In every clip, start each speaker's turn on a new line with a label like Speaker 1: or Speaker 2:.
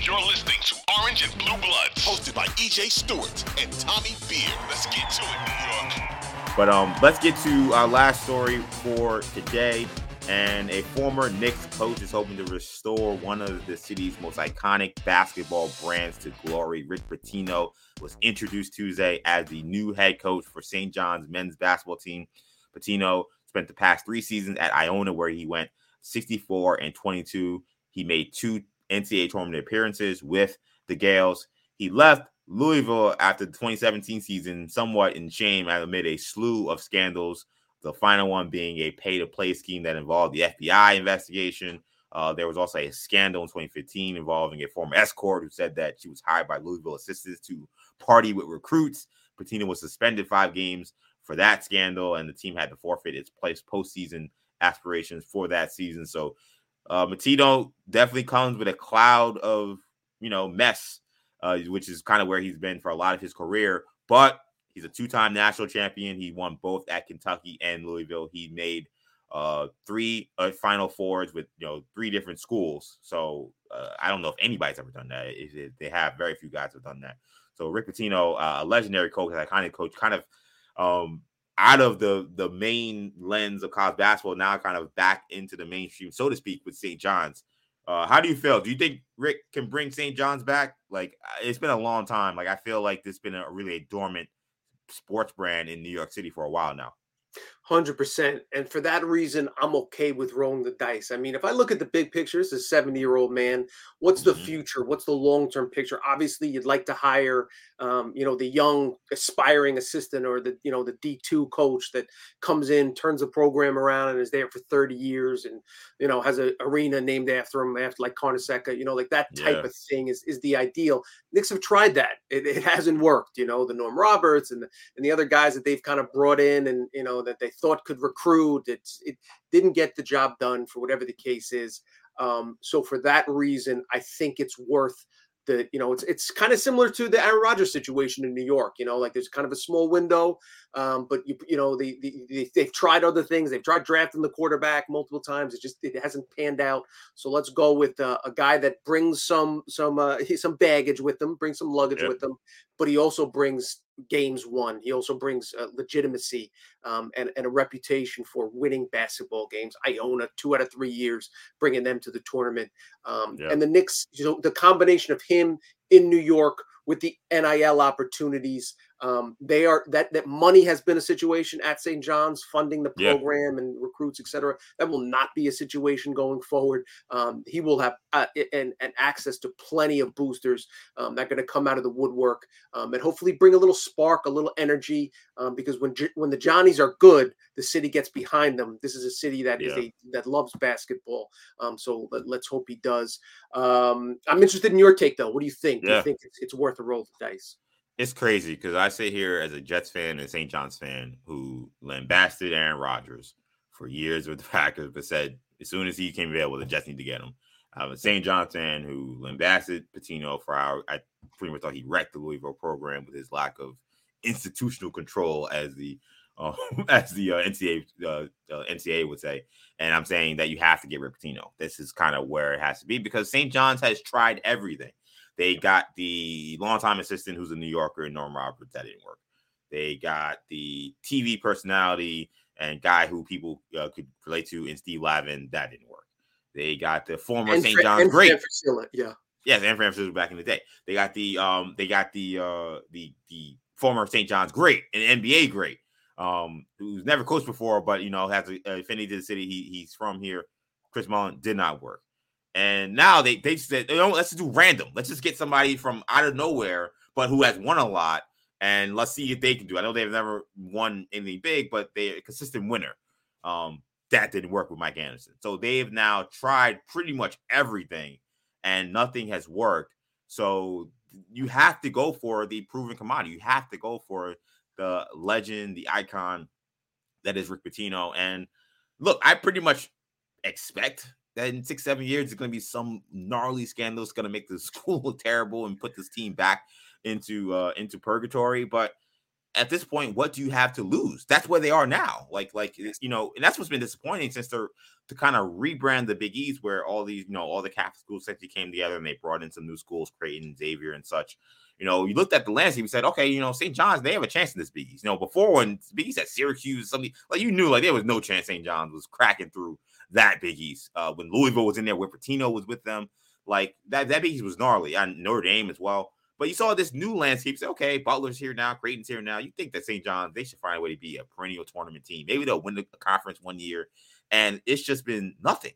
Speaker 1: You're listening to Orange and Blue Bloods, hosted by EJ Stewart and Tommy Beard. Let's get to it, New York.
Speaker 2: But um, let's get to our last story for today. And a former Knicks coach is hoping to restore one of the city's most iconic basketball brands to glory. Rick Pitino was introduced Tuesday as the new head coach for St. John's men's basketball team. Pitino spent the past three seasons at Iona, where he went 64 and 22. He made two NCAA tournament appearances with the Gales. He left Louisville after the 2017 season somewhat in shame amid a slew of scandals. The final one being a pay to play scheme that involved the FBI investigation. Uh, there was also a scandal in 2015 involving a former escort who said that she was hired by Louisville assistants to party with recruits. Pitino was suspended five games for that scandal, and the team had to forfeit its place postseason aspirations for that season. So uh, Pitino definitely comes with a cloud of you know mess, uh, which is kind of where he's been for a lot of his career. But he's a two-time national champion. He won both at Kentucky and Louisville. He made uh, three uh, Final Fours with you know three different schools. So uh, I don't know if anybody's ever done that. If, if they have, very few guys have done that. So Rick Pitino, uh, a legendary coach, iconic coach, kind of um, out of the the main lens of college basketball, now kind of back into the mainstream, so to speak, with St. John's. Uh, how do you feel? Do you think Rick can bring St. John's back? Like it's been a long time. Like I feel like this has been a really a dormant sports brand in New York City for a while now.
Speaker 3: Hundred percent, and for that reason, I'm okay with rolling the dice. I mean, if I look at the big picture, as a 70 year old man. What's the
Speaker 2: Mhm.
Speaker 3: future? What's the long term picture? Obviously, you'd like to hire, um, you know, the young aspiring assistant or the you know the D2 coach that comes in, turns the program around, and is there for 30 years, and you know has an arena named after him, after like Carnesecca. You know, like that type
Speaker 2: Yeah.
Speaker 3: of thing is is the ideal. Knicks have tried that. It, it hasn't worked. You know, the Norm Roberts and the and the other guys that they've kind of brought in and you know that they thought could recruit it's it didn't get the job done for whatever the case is um, so for that reason i think it's worth the you know it's it's kind of similar to the Aaron Rodgers situation in New York you know like there's kind of a small window um, but you you know the, the, the they've tried other things they've tried drafting the quarterback multiple times it just it hasn't panned out so let's go with uh, a guy that brings some some uh, some baggage with them brings some luggage
Speaker 2: Yep.
Speaker 3: with them but he also brings games won. He also brings uh, legitimacy um, and, and a reputation for winning basketball games. Iona, two out of three years, bringing them to the tournament. Um,
Speaker 2: Yeah.
Speaker 3: And the Knicks, you know, the combination of him in New York with the NIL opportunities, um, they are that that money has been a situation at St. John's funding the
Speaker 2: Yeah.
Speaker 3: program and recruits, etc. That will not be a situation going forward. Um, he will have uh, and, and access to plenty of boosters um, that are going to come out of the woodwork um, and hopefully bring a little spark, a little energy. Um, because when when the Johnnies are good, the city gets behind them. This is a city that is
Speaker 2: Yeah.
Speaker 3: a that loves basketball. Um, so let, let's hope he does. Um, I'm interested in your take though. What do you think? Do you think it's, it's worth a roll of the dice?
Speaker 2: It's crazy because I sit here as a Jets fan and St. John's fan who lambasted Aaron Rodgers for years with the Packers, but said as soon as he came available, the Jets need to get him. I'm a St. John's fan who lambasted Pitino for our. I pretty much thought he wrecked the Louisville program with his lack of institutional control, as the uh, as the uh, NCAA uh, uh, NCAA would say. And I'm saying that you have to get rid of Pitino. This is kind of where it has to be because St. John's has tried everything. They got the longtime assistant who's a New Yorker, and Norm Roberts. That didn't work. They got the TV personality and guy who people uh, could relate to in Steve Lavin. That didn't work. They got the former
Speaker 3: And
Speaker 2: St. John's
Speaker 3: and
Speaker 2: great.
Speaker 3: Fran yeah.
Speaker 2: Yes, and Fran Francisco back in the day. They got the um they got the uh the the former St. John's great and NBA great. Um who's never coached before, but you know, has a, a affinity to the city. He he's from here. Chris Mullin did not work. And now they they said, you know, let's just do random. Let's just get somebody from out of nowhere, but who has won a lot, and let's see if they can do. I know they've never won anything big, but they're a consistent winner. Um, that didn't work with Mike Anderson. So they've now tried pretty much everything and nothing has worked. So you have to go for the proven commodity. You have to go for the legend, the icon that is Rick Pitino. And look, I pretty much expect that in six, seven years, it's going to be some gnarly scandal that's going to make the school look terrible and put this team back into uh into purgatory. But at this point, what do you have to lose? That's where they are now. Like, like you know, and that's what's been disappointing since they're to kind of rebrand the Big East, where all these, you know, all the Catholic schools actually came together and they brought in some new schools, Creighton, Xavier, and such. You know, you looked at the landscape and said, okay, you know, St. John's, they have a chance in this Big East. You know, before when Big East at Syracuse, something like you knew, like there was no chance St. John's was cracking through that Big East. Uh, when Louisville was in there, where Pitino was with them, like that, that Big East was gnarly. And Notre Dame as well. But you saw this new landscape. Say, okay, Butler's here now, Creighton's here now. You think that St. John's they should find a way to be a perennial tournament team. Maybe they'll win the conference one year, and it's just been nothing.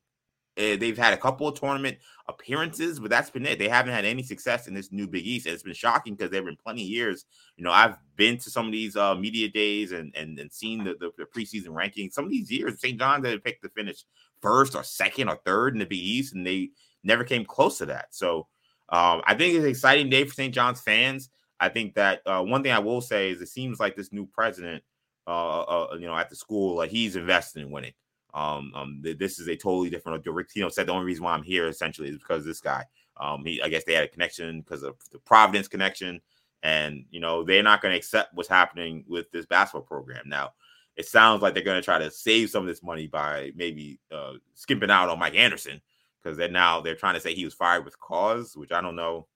Speaker 2: Uh, they've had a couple of tournament appearances, but that's been it. They haven't had any success in this new Big East. And it's been shocking because there have been plenty of years. You know, I've been to some of these uh, media days and and, and seen the, the, the preseason rankings. Some of these years, St. John's had picked to finish first or second or third in the Big East, and they never came close to that. So um, I think it's an exciting day for St. John's fans. I think that uh, one thing I will say is it seems like this new president, uh, uh, you know, at the school, like he's invested in winning. Um, um, this is a totally different. You know, said the only reason why I'm here essentially is because this guy. Um, he, I guess they had a connection because of the Providence connection, and you know they're not going to accept what's happening with this basketball program now. It sounds like they're going to try to save some of this money by maybe uh, skimping out on Mike Anderson, because they're now they're trying to say he was fired with cause, which I don't know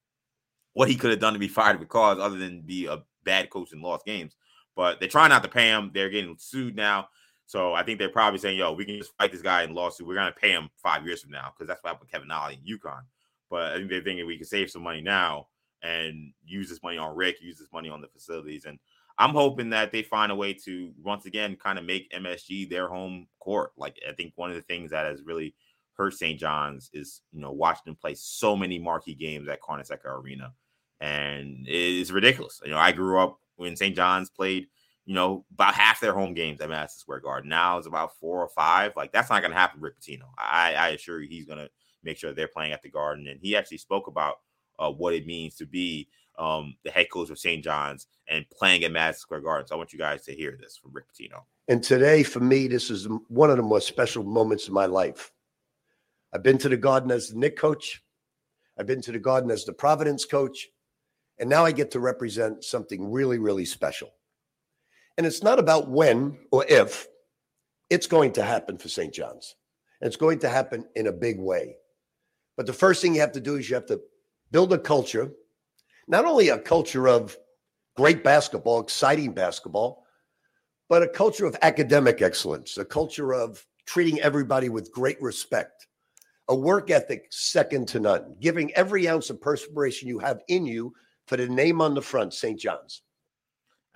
Speaker 2: what he could have done to be fired with cause other than be a bad coach and lost games. But they're trying not to pay him. They're getting sued now. So I think they're probably saying, yo, we can just fight this guy in lawsuit. We're gonna pay him five years from now, because that's what happened with Kevin Ollie in UConn. But I think they're thinking we can save some money now and use this money on Rick, use this money on the facilities. And I'm hoping that they find a way to once again kind of make MSG their home court. Like I think one of the things that has really hurt St. John's is you know watching them play so many marquee games at Carnesecca Arena, and it's ridiculous. You know, I grew up when St. John's played, you know, about half their home games at Madison Square Garden. Now it's about four or five. Like that's not going to happen. Rick Pitino, I, I assure you, he's going to make sure they're playing at the Garden, and he actually spoke about uh, what it means to be um, the head coach of St. John's and playing at Madison Square Garden. So I want you guys to hear this from Rick Pitino.
Speaker 4: And today, for me, this is one of the most special moments of my life. I've been to the Garden as the Knick coach. I've been to the Garden as the Providence coach. And now I get to represent something really, really special. And it's not about when or if, it's going to happen for St. John's. It's going to happen in a big way. But the first thing you have to do is you have to build a culture, not only a culture of great basketball, exciting basketball, but a culture of academic excellence, a culture of treating everybody with great respect, a work ethic second to none, giving every ounce of perspiration you have in you for the name on the front, St. John's.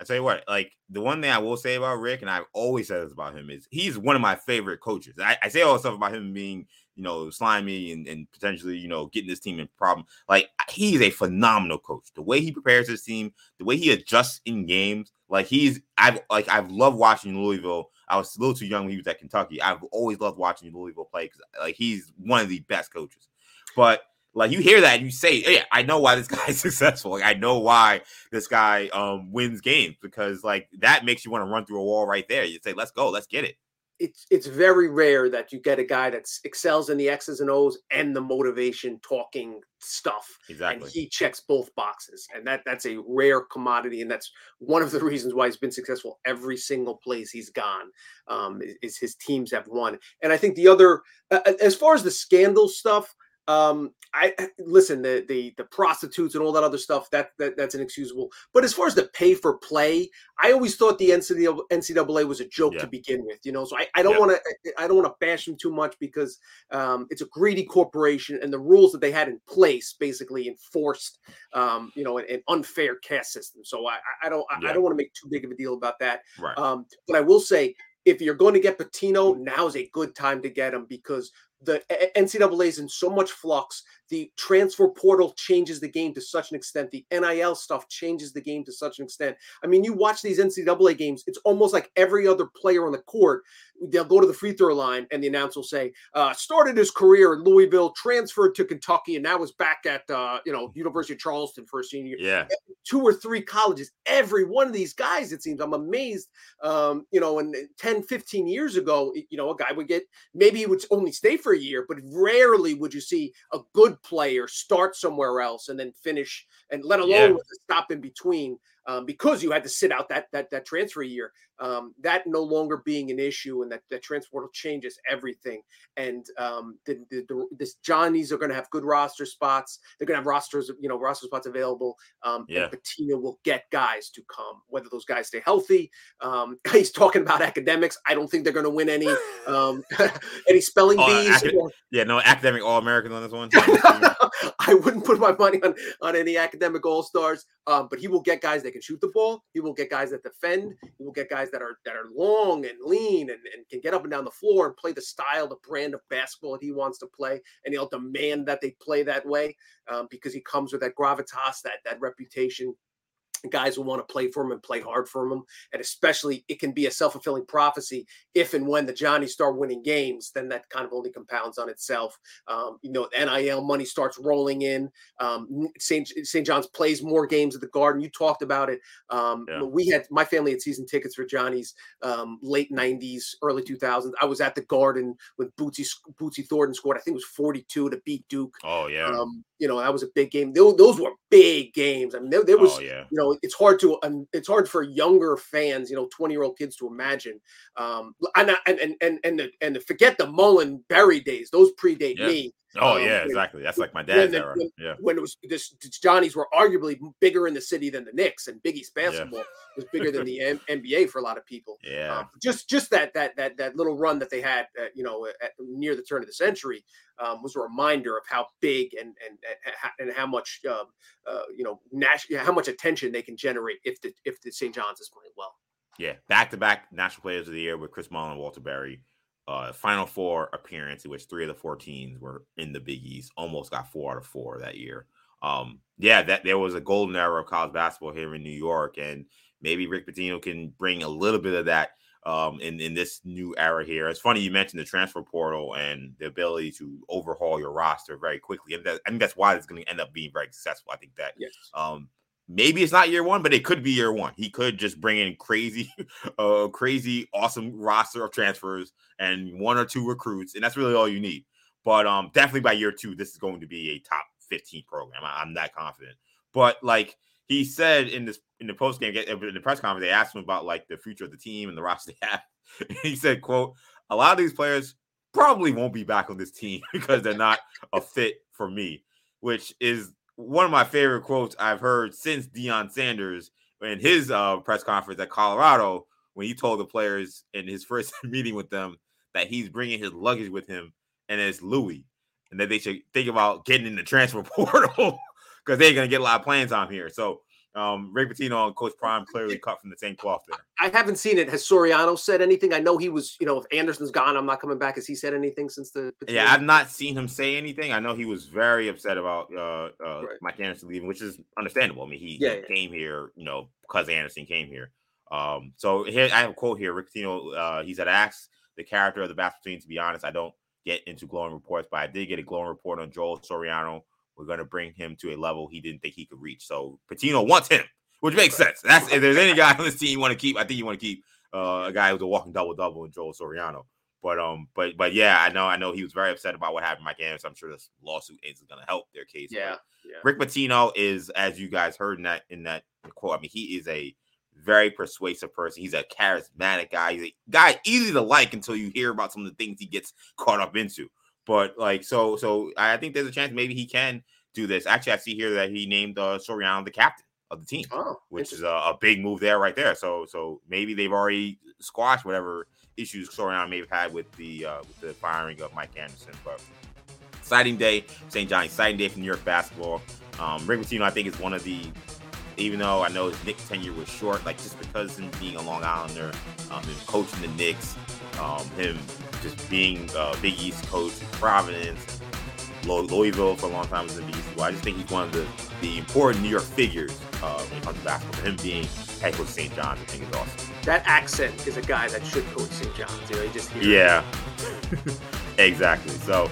Speaker 2: I tell you what, like the one thing I will say about Rick, and I've always said this about him, is he's one of my favorite coaches. I, I say all the stuff about him being, you know, slimy and, and potentially, you know, getting this team in problem. Like he's a phenomenal coach. The way he prepares his team, the way he adjusts in games, like he's I've like I've loved watching Louisville I was a little too young when he was at Kentucky. I've always loved watching Louisville play because like he's one of the best coaches. But like you hear that and you say, "Yeah, I know why this guy's successful. Like I know why this guy um wins games because like that makes you want to run through a wall right there. You say, "Let's go, let's get it."
Speaker 3: it's it's very rare that you get a guy that excels in the X's and O's and the motivation talking stuff.
Speaker 2: Exactly.
Speaker 3: And he checks both boxes. And that that's a rare commodity. And that's one of the reasons why he's been successful every single place he's gone. Um, is, is his teams have won. And I think the other uh, as far as the scandal stuff, um, I listen the the the prostitutes and all that other stuff that, that that's inexcusable. But as far as the pay for play, I always thought the NCAA, NCAA was a joke yeah. to begin with. You know, so I, I don't yeah. want to I don't want to bash them too much because um, it's a greedy corporation and the rules that they had in place basically enforced um, you know an, an unfair caste system. So I I don't yeah. I don't want to make too big of a deal about that.
Speaker 2: Right.
Speaker 3: Um, but I will say if you're going to get Pitino, now's a good time to get him because the NCAA is in so much flux. The transfer portal changes the game to such an extent. The NIL stuff changes the game to such an extent. I mean, you watch these NCAA games, it's almost like every other player on the court. They'll go to the free throw line, and the announcer will say, uh, "Started his career in Louisville, transferred to Kentucky, and now is back at uh, you know University of Charleston for a senior."
Speaker 2: Yeah,
Speaker 3: two or three colleges. Every one of these guys, it seems, I'm amazed. Um, you know, and 10, 15 years ago, you know, a guy would get maybe he would only stay for a year, but rarely would you see a good player start somewhere else and then finish, and let alone
Speaker 2: Yeah.
Speaker 3: with a stop in between um, because you had to sit out that that that transfer year. Um, that no longer being an issue, and that that transfer portal changes everything. And um, the, the, the this Johnnies are going to have good roster spots. They're going to have rosters, you know, roster spots available. Um,
Speaker 2: Yeah.
Speaker 3: and Pitino will get guys to come, whether those guys stay healthy. Um, he's talking about academics. I don't think they're going to win any um, any spelling
Speaker 2: Oh,
Speaker 3: bees.
Speaker 2: acad-
Speaker 3: or-
Speaker 2: yeah. No academic All American on this one.
Speaker 3: I wouldn't put my money on on any academic all stars, um, but he will get guys that can shoot the ball. He will get guys that defend. He will get guys that are that are long and lean and, and can get up and down the floor and play the style, the brand of basketball that he wants to play, and he'll demand that they play that way um, because he comes with that gravitas, that that reputation. Guys will want to play for him and play hard for him, and especially it can be a self fulfilling prophecy if and when the Johnnies start winning games. Then that kind of only compounds on itself. Um, you know, NIL money starts rolling in. Um, St. St. John's plays more games at the Garden. You talked about it. Um,
Speaker 2: Yeah.
Speaker 3: We had my family had season tickets for Johnnies um, late '90s, early 2000s. I was at the Garden when Bootsy Bootsy Thornton scored. I think it was 42 to beat Duke.
Speaker 2: Oh yeah.
Speaker 3: You know, that was a big game. Those, those were big games. I mean, there, there was
Speaker 2: oh yeah.
Speaker 3: you know it's hard to um, it's hard for younger fans you know 20 year old kids to imagine um and and and and and, the, and to forget the Mullin Berry days those predate
Speaker 2: Yeah.
Speaker 3: me
Speaker 2: Oh
Speaker 3: um,
Speaker 2: yeah.
Speaker 3: when-
Speaker 2: Exactly. That's like my
Speaker 3: when
Speaker 2: dad's
Speaker 3: the-
Speaker 2: era.
Speaker 3: when-
Speaker 2: Yeah.
Speaker 3: when it was this johnny's were arguably bigger in the city than the Knicks and Big East basketball was bigger than the M- nba for a lot of people
Speaker 2: Yeah.
Speaker 3: um, just just that that that that little run that they had, uh, you know, at, near the turn of the century, um, was a reminder of how big and and and, and how much, um, uh, you know, national, how much attention they can generate if the if the St. John's is playing well.
Speaker 2: Yeah, back to back National Players of the Year with Chris Mullin and Walter Berry. Uh, Final Four appearance in which three of the four teams were in the Big East. Almost got four out of four that year. Um, yeah, that there was a golden era of college basketball here in New York, and maybe Rick Pitino can bring a little bit of that um, in in this new era here. It's funny you mentioned the transfer portal and the ability to overhaul your roster very quickly, and that, I think that's why it's going to end up being very successful. I think that
Speaker 3: Yes.
Speaker 2: um, maybe it's not year one, but it could be year one. He could just bring in crazy, uh, crazy, awesome roster of transfers and one or two recruits, and that's really all you need. But um, definitely by year two, this is going to be a top 15 program. I, am that confident. But like he said in this in the post game in the press conference, they asked him about like the future of the team and the roster they have. he said, "quote A lot of these players probably won't be back on this team because they're not a fit for me," which is one of my favorite quotes I've heard since Deion Sanders in his uh, press conference at Colorado when he told the players in his first meeting with them that he's bringing his luggage with him and it's Louis, and that they should think about getting in the transfer portal because they're going to get a lot of playing time here. So um, Rick Pitino and Coach Prime clearly cut from the same cloth there.
Speaker 3: I haven't seen it. Has Soriano said anything? I know he was, you know, if Anderson's gone, I'm not coming back. Has he said anything since the?
Speaker 2: Yeah, I've not seen him say anything. I know he was very upset about uh, uh,
Speaker 3: Right.
Speaker 2: Mike Anderson leaving, which is understandable. I mean, he,
Speaker 3: Yeah,
Speaker 2: he
Speaker 3: yeah.
Speaker 2: came here, you know, because Anderson came here. Um, so here I have a quote here. Rick Pitino, uh, he said, "Ask the character of the basketball team. To be honest, I don't get into glowing reports, but I did get a glowing report on Joel Soriano. We're going to bring him to a level he didn't think he could reach. So Pitino wants him, which makes sense. That's if there's any guy on this team you want to keep, I think you want to keep uh, a guy who's a walking double double in Joel Soriano. But um, but but yeah, I know I know he was very upset about what happened Mike Anderson. I'm sure this lawsuit is going to help their case.
Speaker 3: Yeah, yeah.
Speaker 2: Rick Pitino is, as you guys heard in that in that quote. I mean, he is a very persuasive person. He's a charismatic guy. He's a guy easy to like until you hear about some of the things he gets caught up into. But like, so so I think there's a chance maybe he can do this. Actually, I see here that he named uh, Soriano the captain of the team
Speaker 3: Oh,
Speaker 2: which is a, a big move there right there. So so maybe they've already squashed whatever issues Soriano may have had with the uh, with the firing of Mike Anderson. But exciting day, St. John, exciting day for New York basketball. Um, Rick Pitino, I think, is one of the even though I know his Knicks tenure was short, like just because him being a Long Islander, um, him coaching the Knicks, um, him just being uh, Big East coach in Providence, Louisville for a long time was in BC. Well, I just think he's one of the, the important New York figures uh, when it comes to basketball. Him being head coach St. John's, I think is awesome.
Speaker 3: That accent is a guy that should coach St. John's. You know, you just hear.
Speaker 2: Yeah, exactly. So